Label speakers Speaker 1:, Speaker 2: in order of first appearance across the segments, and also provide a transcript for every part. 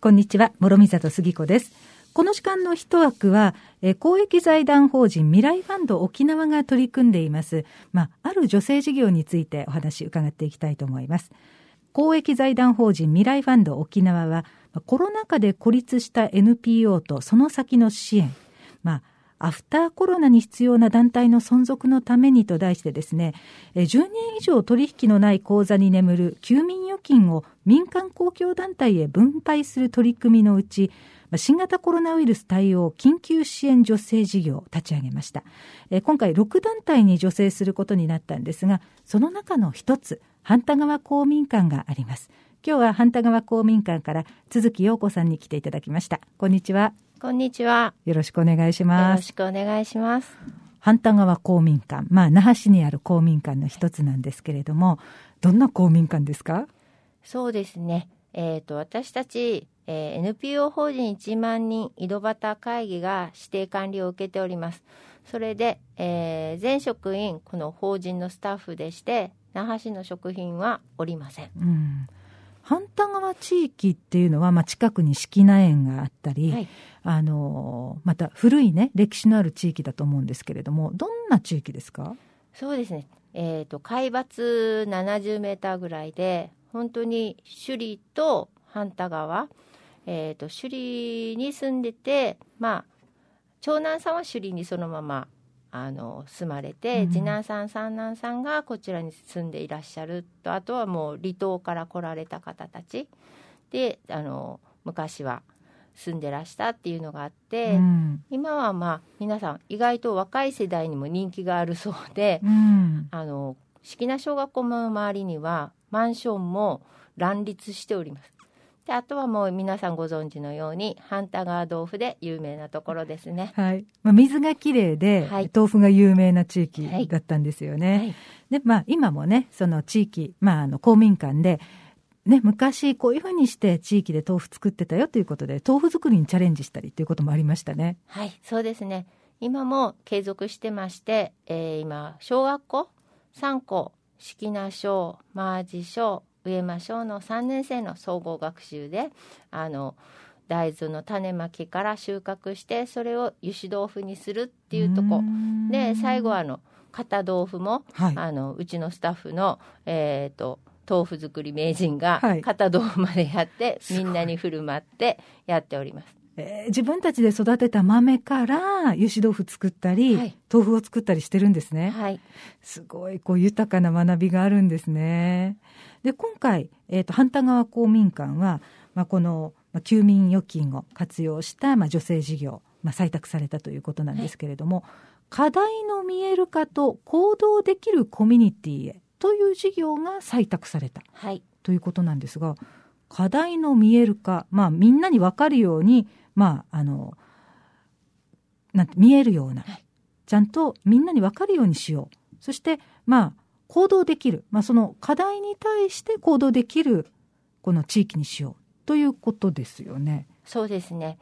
Speaker 1: こんにちは、諸見里杉子です。この時間の一枠は、え公益財団法人未来ファンド沖縄が取り組んでいます、まあ、ある女性事業についてお話伺っていきたいと思います。公益財団法人未来ファンド沖縄は、コロナ禍で孤立した NPO とその先の支援、まあ、アフターコロナに必要な団体の存続のためにと題してですね、10年以上取引のない口座に眠る休眠預金を民間公共団体へ分配する取り組みのうち、新型コロナウイルス対応緊急支援助成事業を立ち上げました。今回6団体に助成することになったんですが、その中の一つ、半田川公民館があります。今日は半田川公民館から鈴木陽子さんに来ていただきました。こんにちは。
Speaker 2: こんにちは。
Speaker 1: よろしくお願いします。よ
Speaker 2: ろしくお願いします。
Speaker 1: 半田川公民館、まあ、那覇市にある公民館の一つなんですけれども、どんな公民館ですか？
Speaker 2: そうですね。えっ、ー、と、私たち、えー、NPO 法人1万人井戸端会議が指定管理を受けております。それで、えー、全職員、この法人のスタッフでして、那覇市の食品はおりません。うん
Speaker 1: 半田川地域っていうのは、まあ、近くに式名園があったり、はい、あのまた古いね歴史のある地域だと思うんですけれどもどんな地域ですか？
Speaker 2: そうですね、えーと、海抜70メーターぐらいで本当に首里と半田川、えーと、と首里に住んでてまあ長男さんは首里にそのままあの住まれて、うん、次男さん三男さんがこちらに住んでいらっしゃるとあとはもう離島から来られた方たち。であの昔は住んでらしたっていうのがあって、うん、今はまあ皆さん意外と若い世代にも人気があるそうで、うん、あの式名小学校の周りにはマンションも乱立しております。であとはもう皆さんご存知のように半田川豆腐で有名なところですね。
Speaker 1: はい。まあ、水がきれいで、はい、豆腐が有名な地域だったんですよね。はい、で、まあ今もね、その地域、まああの公民館で、ね、昔こういうふうにして地域で豆腐作ってたよということで、豆腐作りにチャレンジしたりということもありましたね。
Speaker 2: はい、そうですね。今も継続してまして、えー、今、小学校？3校、式名小、マージ小、上間小の3年生の総合学習であの大豆の種まきから収穫してそれを油脂豆腐にするっていうとこ。で最後はあの片豆腐も、はい、あのうちのスタッフの、えーと、豆腐作り名人が片豆腐までやって、はい、みんなに振る舞ってやっております。
Speaker 1: えー、自分たちで育てた豆から油脂豆腐作ったり、はい、豆腐を作ったりしてるんですね。はい、すごいこう豊かな学びがあるんですね。で今回、えーと、半田川公民館は、まあ、この、まあ、休眠預金を活用した、まあ、女性事業、まあ、採択されたということなんですけれども、はい、課題の見える化と行動できるコミュニティへという事業が採択された、はい、ということなんですが課題の見える化、まあ、みんなに分かるようにまあ、あの、なんて見えるような、ちゃんとみんなに分かるようにしよう。そして、まあ、行動できる。まあ、その課題に対して行動できる、この地域にしようということですよね。
Speaker 2: そうですね。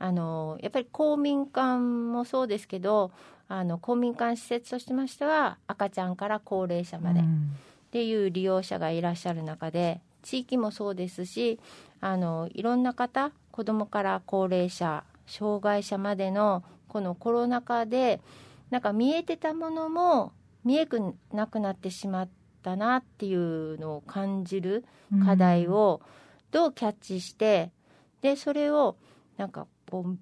Speaker 2: あの、やっぱり公民館もそうですけど、あの、公民館施設としましては、赤ちゃんから高齢者までっていう利用者がいらっしゃる中で、地域もそうですし、あの、いろんな方、子どもから高齢者障害者までのこのコロナ禍でなんか見えてたものも見えなくなってしまったなっていうのを感じる課題をどうキャッチして、うん、でそれをなんかこう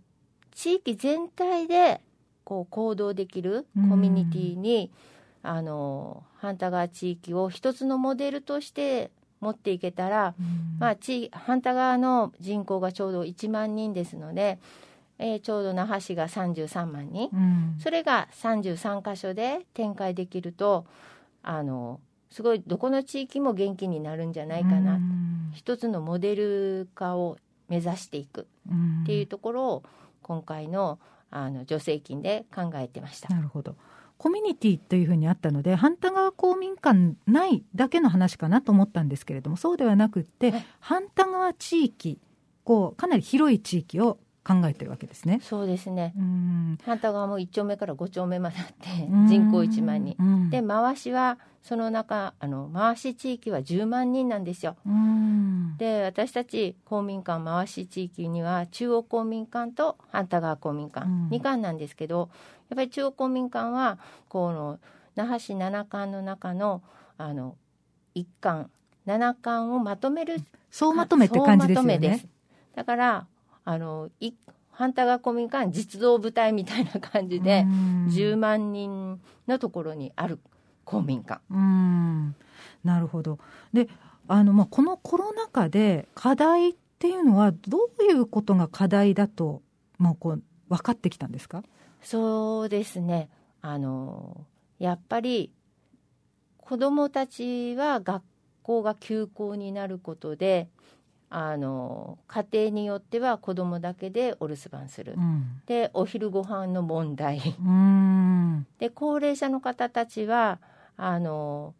Speaker 2: 地域全体でこう行動できるコミュニティに、うん、あの反田川地域を一つのモデルとして持っていけたら、うん、まあ、地反対側の人口がちょうど1万人ですので、えー、ちょうど那覇市が33万人、うん、それが33箇所で展開できるとあのすごいどこの地域も元気になるんじゃないかな、うん、一つのモデル化を目指していく。っていうところを今回のあの助成金で考えてました。
Speaker 1: なるほどコミュニティというふうにあったので、半田川公民館ないだけの話かなと思ったんですけれども、そうではなくって、半田川地域、こう、かなり広い地域を考えてるわけですね。
Speaker 2: そうですね。
Speaker 1: うん
Speaker 2: 反対側も1丁目から5丁目まであって
Speaker 1: うん
Speaker 2: 人口1万人。
Speaker 1: うん
Speaker 2: で回しはその中あの回し地域は10万人なんですよ。
Speaker 1: うん。
Speaker 2: で私たち公民館回し地域には中央公民館と反対側公民館、
Speaker 1: うん。
Speaker 2: 2館なんですけどやっぱり中央公民館はこの那覇市7館の中のあの1館7館をまとめる
Speaker 1: そうまとめって感じですよね。
Speaker 2: だからあのい反対側公民館実動部隊みたいな感じで、
Speaker 1: うん。
Speaker 2: 10万人のところにある公民館。
Speaker 1: うんなるほど。で、あのまあこのコロナ禍で課題っていうのはどういうことが課題だともうこう分かってきたんですか？
Speaker 2: そうですねあのやっぱり子どもたちは学校が休校になることであの家庭によっては子どもだけでお留守番する、
Speaker 1: うん。
Speaker 2: でお昼ご飯の問題
Speaker 1: うん。
Speaker 2: で高齢者の方たちはあの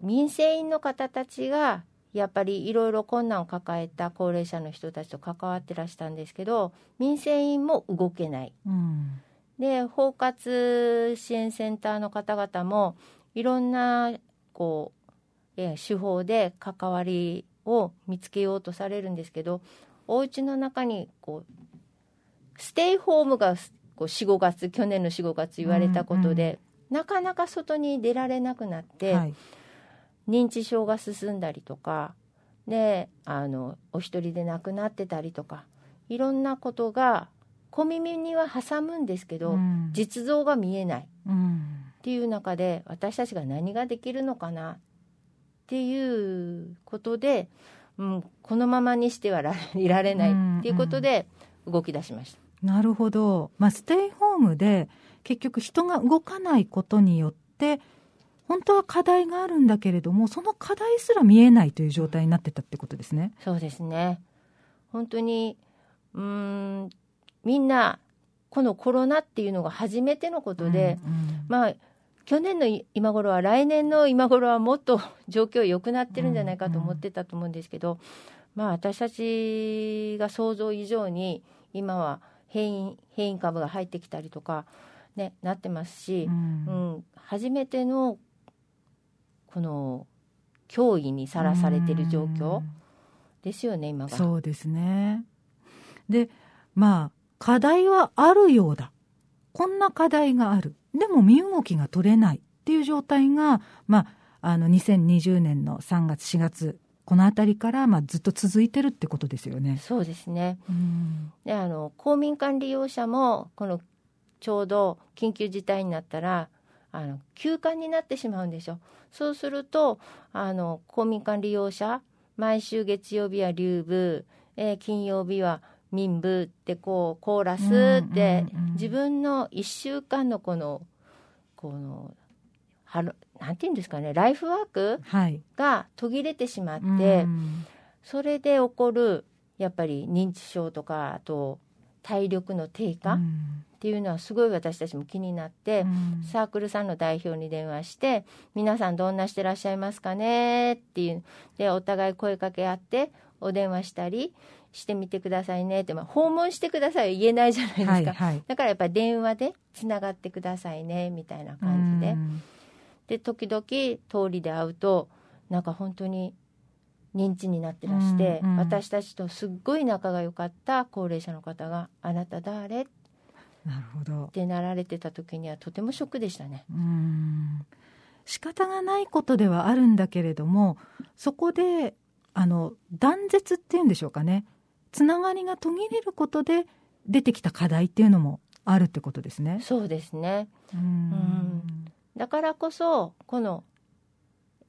Speaker 2: 民生委員の方たちがやっぱりいろいろ困難を抱えた高齢者の人たちと関わってらしたんですけど民生委員も動けない
Speaker 1: うん。
Speaker 2: で包括支援センターの方々もいろんなこうえー手法で関わりを見つけようとされるんですけどお家の中にこうステイホームがこう45月去年の45月言われたことで、なかなか外に出られなくなって、
Speaker 1: はい。
Speaker 2: 認知症が進んだりとかであのお一人で亡くなってたりとかいろんなことが小耳には挟むんですけど、
Speaker 1: うん
Speaker 2: 実像が見えないっ
Speaker 1: うん。
Speaker 2: ていう中で私たちが何ができるのかなっていうことで、うん、このままにしてはらいられないっていうことで動き出しました。
Speaker 1: なるほど。まあステイホームで結局人が動かないことによって本当は課題があるんだけれどもその課題すら見えないという状態になってたってことですね。
Speaker 2: そうですね本当にうーんみんなこのコロナっていうのが初めてのことで、
Speaker 1: うんうん
Speaker 2: まあ去年の今頃は来年の今頃はもっと 状況良くなってるんじゃないかと思ってたと思うんですけど、まあ私たちが想像以上に今は変異変異株が入ってきたりとか、ね、なってますし
Speaker 1: う、ん
Speaker 2: うん初めてのこの脅威にさらされてる状況ですよね今が。
Speaker 1: そうですね。で、まあ、課題はあるようだ。こんな課題がある。でも身動きが取れないっていう状態が、まあ、あの、2020年の3月、4月、このあたりから、まあ、ずっと続いてるってことですよね。
Speaker 2: そうですね
Speaker 1: うん。
Speaker 2: であの公民館利用者もこのちょうど緊急事態になったらあの休館になってしまうんですよ。そうするとあの公民館利用者毎週月曜日は留部、えー金曜日は民部ってこうコーラスって、
Speaker 1: うんうんうん
Speaker 2: 自分の1週間のこのこのはるなんていうんですかねライフワーク
Speaker 1: はい。
Speaker 2: が途切れてしまって、
Speaker 1: うん
Speaker 2: それで起こるやっぱり認知症とかあと体力の低下っ
Speaker 1: うん。
Speaker 2: ていうのはすごい私たちも気になって、
Speaker 1: うん。
Speaker 2: サークルさんの代表に電話して「皆さんどんなしてらっしゃいますかね?」っていうでお互い声かけ合ってお電話したりしてみてくださいね。って、まあ、訪問してくださいは言えないじゃないですか、
Speaker 1: はい、はい。
Speaker 2: だからやっぱり電話でつながってくださいねみたいな感じで、
Speaker 1: うん。
Speaker 2: で時々通りで会うとなんか本当に認知になってらして、
Speaker 1: うんうん
Speaker 2: 私たちとすっごい仲が良かった高齢者の方が「あなた誰?」っ
Speaker 1: なるほど。
Speaker 2: てなられてた時にはとてもショックでしたね。
Speaker 1: うん仕方がないことではあるんだけれどもそこであの断絶っていうんでしょうかねつながりが途切れることで出てきた課題っていうのもあるってことですね。
Speaker 2: そうですね
Speaker 1: うん
Speaker 2: だからこそこの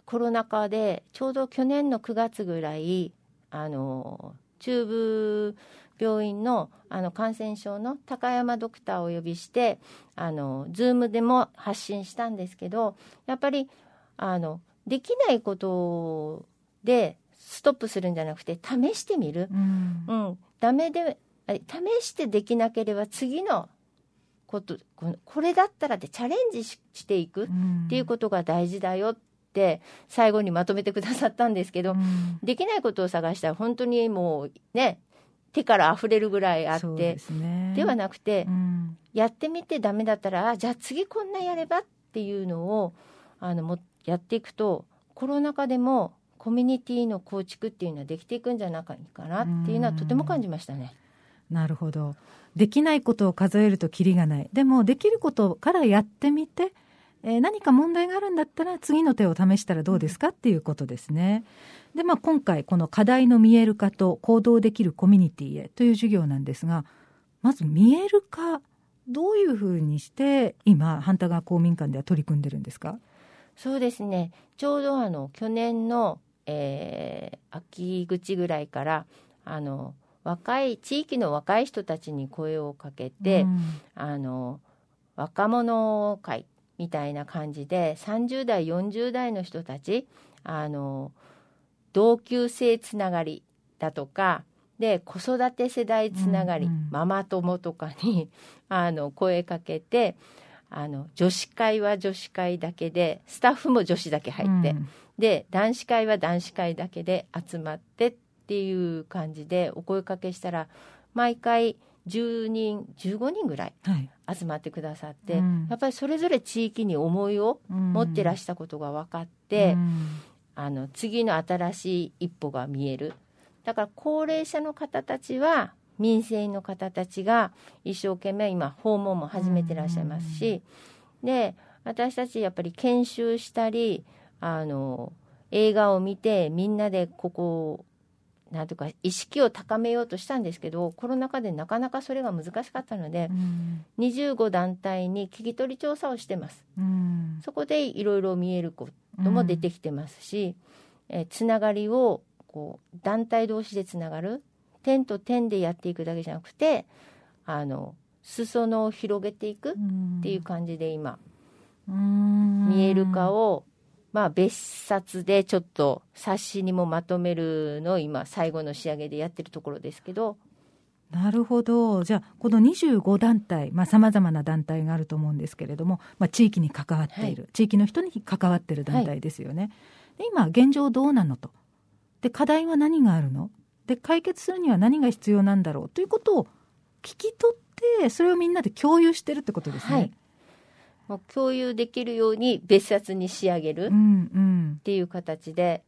Speaker 2: コロナ禍でちょうど去年の9月ぐらいあの中部病院のあの感染症の高山ドクターをお呼びしてあの Zoom でも発信したんですけどやっぱりあのできないことでストップするんじゃなくて試してみる、
Speaker 1: うん。
Speaker 2: うん、ダメであ試してできなければ次のことこれだったらでチャレンジししていくっていうことが大事だよって最後にまとめてくださったんですけど、
Speaker 1: うん。
Speaker 2: できないことを探したら本当にもうね手から溢れるぐらいあって
Speaker 1: で、ね、
Speaker 2: ではなくて、
Speaker 1: うん、
Speaker 2: やってみてダメだったらあじゃあ次こんなやればっていうのをあのもやっていくとコロナ禍でもコミュニティの構築っていうのはできていくんじゃないかなっていうのはとても感じましたね。
Speaker 1: なるほど。できないことを数えるときりがない。でもできることからやってみて、えー、何か問題があるんだったら次の手を試したらどうですかっていうことですね。でまあ、今回この課題の見える化と行動できるコミュニティへという授業なんですがまず見える化どういうふうにして今半田川公民館では取り組んでるんですか？
Speaker 2: そうですね。ちょうどあの去年の、えー、秋口ぐらいからあの若い地域の若い人たちに声をかけて、うん、あの若者会みたいな感じで30代40代の人たちあの同級生つながりだとかで子育て世代つながり、うんうん、ママ友とかに あの声かけてあの女子会は女子会だけでスタッフも女子だけ入って、うん、で男子会は男子会だけで集まってっっていう感じでお声かけしたら毎回10人15人ぐらい集まってくださって、はいうん、やっぱりそれぞれ地域に思いを持ってらしたことが分かって、うん、あの次の新しい一歩が見える。だから高齢者の方たちは民生の方たちが一生懸命今訪問も始めてらっしゃいますし、うん、で私たちやっぱり研修したりあの映画を見てみんなでここなんとか意識を高めようとしたんですけどコロナ禍でなかなかそれが難しかったので、うん、25団体に聞き取り調査をしてます、うん、そこでいろいろ見えることも出てきてますし、うん、えつながりをこう団体同士でつながる。点と点でやっていくだけじゃなくてあの裾野を広げていくっていう感じで今、見える化をまあ、別冊でちょっと冊子にもまとめるのを今最後の仕上げでやってるところですけど。
Speaker 1: なるほど。じゃあこの25団体さまざ、まな団体があると思うんですけれども、まあ、地域に関わっている、はい、地域の人に関わっている団体ですよね。はい、今現状どうなのと。で課題は何があるの。で解決するには何が必要なんだろう。ということを聞き取ってそれをみんなで共有してるってことですね。はい
Speaker 2: もう共有できるように別冊に仕上げるっていう形で。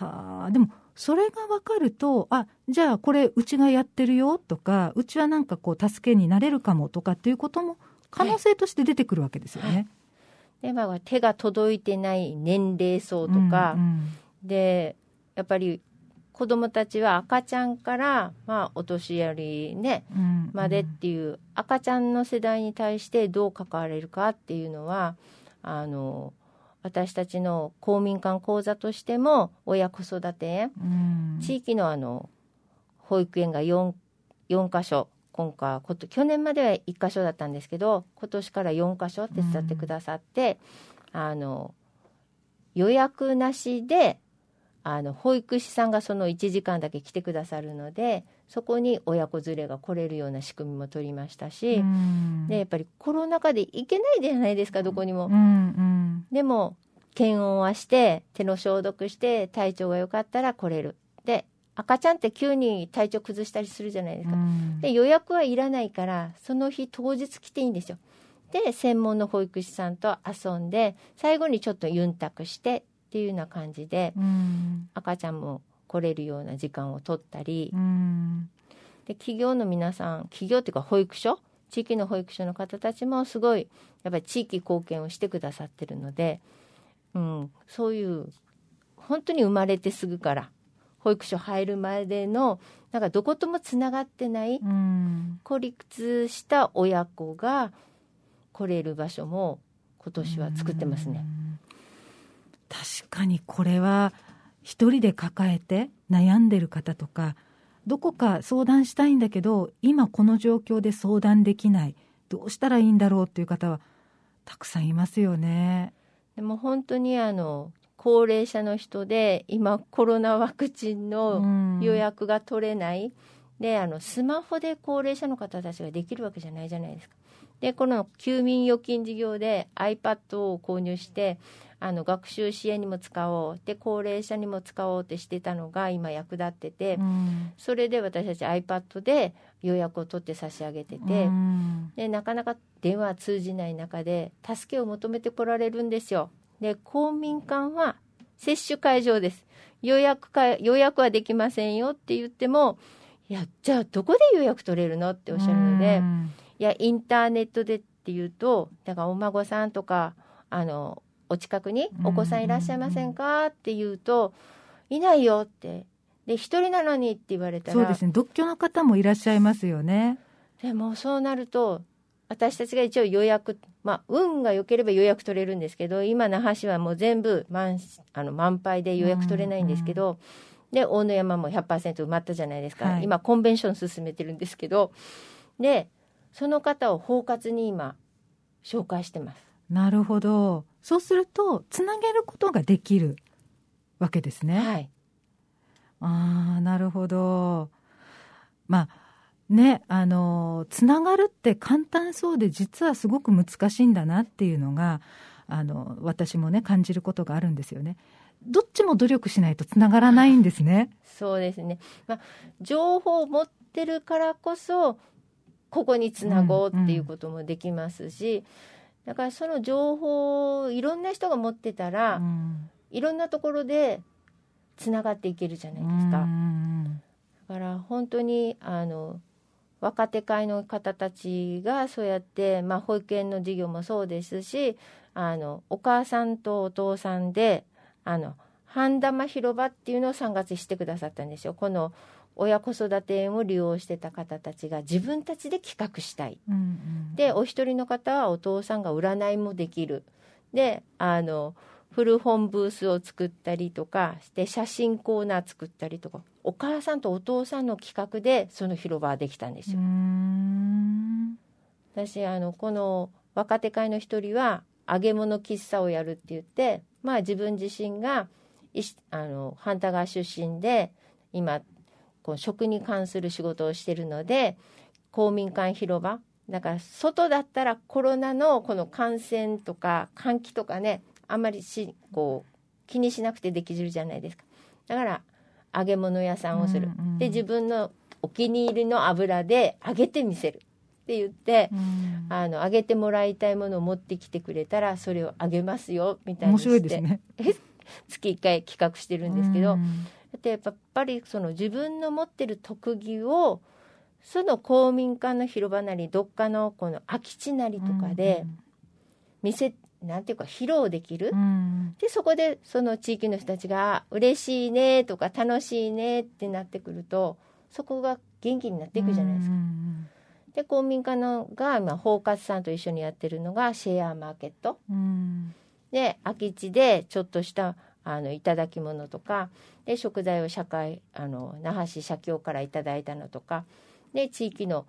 Speaker 1: うんうん、はあでもそれが分かるとあじゃあこれうちがやってるよとかうちはなんかこう助けになれるかもとかっていうことも可能性として出てくるわけですよね。
Speaker 2: はい、でまあ、手が届いてない年齢層とか、うんうん、でやっぱり子どもたちは赤ちゃんから、まあ、お年寄りね、うん、までっていう赤ちゃんの世代に対してどう関われるかっていうのはあの私たちの公民館講座としても親子育て園、うん、地域のあの保育園が 4, 4箇所今回こと去年までは1箇所だったんですけど今年から4箇所手伝ってくださって、うん、あの予約なしであの保育士さんがその1時間だけ来てくださるのでそこに親子連れが来れるような仕組みも取りましたし、でやっぱりコロナ禍で行けないじゃないですかどこにも。でも検温はして手の消毒して体調が良かったら来れる。で赤ちゃんって急に体調崩したりするじゃないですか。で予約はいらないからその日当日来ていいんですよ。で専門の保育士さんと遊んで最後にちょっとユンタクしてっていうような感じで、うん、赤ちゃんも来れるような時間を取ったり、うん、で企業の皆さん企業っていうか保育所地域の保育所の方たちもすごいやっぱり地域貢献をしてくださってるので、うん、そういう本当に生まれてすぐから保育所入るまでのなんかどこともつながってない、うん、孤立した親子が来れる場所も今年は作ってますね。
Speaker 1: 確かにこれは一人で抱えて悩んでる方とかどこか相談したいんだけど今この状況で相談できないどうしたらいいんだろうっていう方はたくさんいますよね。
Speaker 2: でも本当にあの高齢者の人で今コロナワクチンの予約が取れない、うん、であのスマホで高齢者の方たちができるわけじゃないじゃないですか。でこの休眠預金事業で iPad を購入してあの学習支援にも使おう。で高齢者にも使おうってしてたのが今役立ってて、
Speaker 1: うん。
Speaker 2: それで私たち iPad で予約を取って差し上げてて、
Speaker 1: うん。
Speaker 2: でなかなか電話通じない中で助けを求めてこられるんですよ。で公民館は接種会場です。予約か予約はできませんよって言ってもいやじゃあどこで予約取れるのっておっしゃるので、
Speaker 1: うん。
Speaker 2: いやインターネットでっていうとだからお孫さんとかあのお近くにお子さんいらっしゃいませんかって言うといないよって。で一人なのにって言われたら。
Speaker 1: そうですね。独居の方もいらっしゃいますよね。
Speaker 2: でもそうなると私たちが一応予約まあ運が良ければ予約取れるんですけど今那覇市はもう全部満あの満杯で予約取れないんですけど、で大野山も100%埋まったじゃないですか、
Speaker 1: はい。
Speaker 2: 今コンベンション進めてるんですけど。でその方を包括に今紹介してます。
Speaker 1: なるほど。そうするとつなげることができるわけですね。
Speaker 2: はい
Speaker 1: ああなるほど。まあねあのつながるって簡単そうで実はすごく難しいんだなっていうのがあの私もね感じることがあるんですよね。どっちも努力しないとつながらないんですね。
Speaker 2: そうですね、まあ、情報を持ってるからこそここにつなごうっていうこともできますし、だからその情報をいろんな人が持ってたら、
Speaker 1: うん
Speaker 2: いろんなところでつながっていけるじゃないですか。
Speaker 1: うん
Speaker 2: だから本当にあの若手会の方たちがそうやって、まあ、保育園の授業もそうですしあのお母さんとお父さんであの半玉広場っていうのを3月してくださったんですよ。この親子育て園を利用してた方たちが自分たちで企画したい。
Speaker 1: うんうん
Speaker 2: でお一人の方はお父さんが占いもできる。であの古本ブースを作ったりとかして写真コーナー作ったりとかお母さんとお父さんの企画でその広場はできたんですよ。
Speaker 1: うん
Speaker 2: 私あのこの若手会の一人は揚げ物喫茶をやるって言ってまあ自分自身がいしあの半田川出身で今こう食に関する仕事をしてるので公民館広場。だから外だったらコロナのこの感染とか換気とかねあんまりしこう気にしなくてできるじゃないですか。だから揚げ物屋さんをする、
Speaker 1: うんうん
Speaker 2: で自分のお気に入りの油で揚げてみせる。って言って
Speaker 1: うん。
Speaker 2: あの揚げてもらいたいものを持ってきてくれたらそれをあげますよみたいに
Speaker 1: 面
Speaker 2: して。
Speaker 1: 白いですね。
Speaker 2: 月1回企画してるんですけど、
Speaker 1: うん
Speaker 2: でやっぱりその自分の持ってる特技をその公民館の広場なりどっかのこの空き地なりとかで見せ、なんていうか披露できる、
Speaker 1: うん。
Speaker 2: でそこでその地域の人たちが「嬉しいね」とか「楽しいね」ってなってくるとそこが元気になっていくじゃないですか。
Speaker 1: うん
Speaker 2: で公民館のが今包括さんと一緒にやってるのがシェアマーケット。
Speaker 1: うん。
Speaker 2: で空き地でちょっとしたあの頂き物とかで食材を社会あの那覇市社協からいただいたのとかで地域の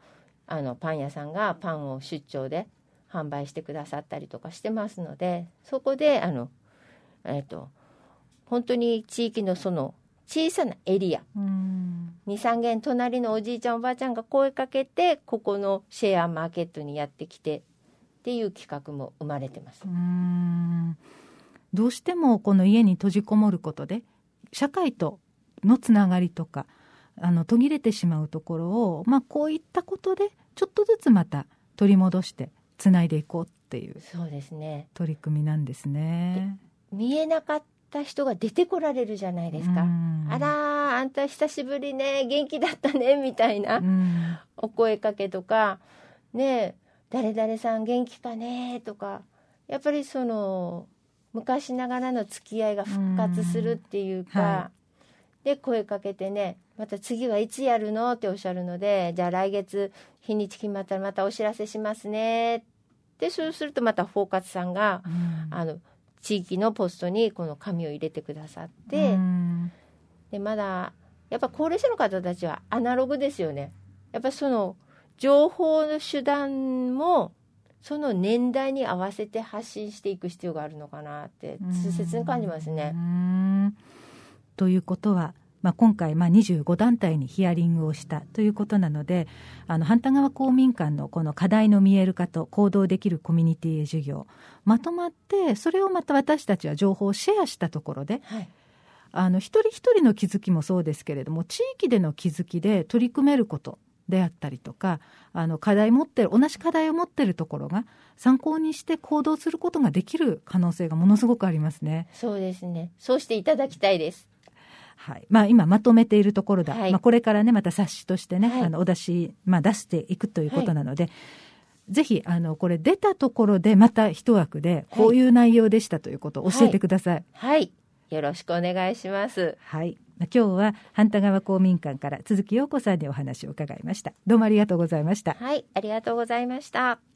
Speaker 2: あのパン屋さんがパンを出張で販売してくださったりとかしてますのでそこであの、えっと本当に地域のその小さなエリア
Speaker 1: うん
Speaker 2: 23軒隣のおじいちゃんおばあちゃんが声かけてここのシェアマーケットにやってきてっていう企画も生まれてます
Speaker 1: う。んどうしてもこの家に閉じこもることで社会とのつながりとかあの途切れてしまうところを、まあ、こういったことでちょっとずつまた取り戻してつないでいこうっていう
Speaker 2: そうですね
Speaker 1: 取り組みなんですね。
Speaker 2: 見えなかった人が出てこられるじゃないですか。
Speaker 1: うん
Speaker 2: あらーあんた久しぶりね元気だったねみたいな
Speaker 1: うん
Speaker 2: お声かけとかねえ誰々さん元気かねとかやっぱりその昔ながらの付き合いが復活するっていうか、
Speaker 1: うんは
Speaker 2: で声かけてねまた次はいつやるのっておっしゃるのでじゃあ来月日にち決まったらまたお知らせしますねでそうするとまたフォーカスさんが
Speaker 1: うん。
Speaker 2: あの地域のポストにこの紙を入れてくださって、
Speaker 1: うん。
Speaker 2: でまだやっぱ高齢者の方たちはアナログですよね。やっぱその情報の手段もその年代に合わせて発信していく必要があるのかなって痛切に感じます
Speaker 1: う
Speaker 2: ね。
Speaker 1: ん。ということはまあ、今回、まあ、25団体にヒアリングをしたということなので、あの、半田川公民館のこの課題の見える化と行動できるコミュニティ授業、まとまって、それをまた私たちは情報をシェアしたところで、はい。あの一人一人の気づきもそうですけれども地域での気づきで取り組めることであったりとかあの課題持ってる同じ課題を持ってるところが参考にして行動することができる可能性がものすごくありますね。
Speaker 2: そうですねそうしていただきたいです。
Speaker 1: はいまあ、今まとめているところだ、はい、まあ、これからねまた冊子としてね、はい、あのお出し、まあ、出していくということなので、はい、ぜひあのこれ出たところでまた一枠でこういう内容でしたということを教えてください。
Speaker 2: はいよろしくお願いします。
Speaker 1: はい。今日は半田川公民館から鈴木陽子さんにお話を伺いました。どうもありがとうございました。
Speaker 2: はい、ありがとうございました。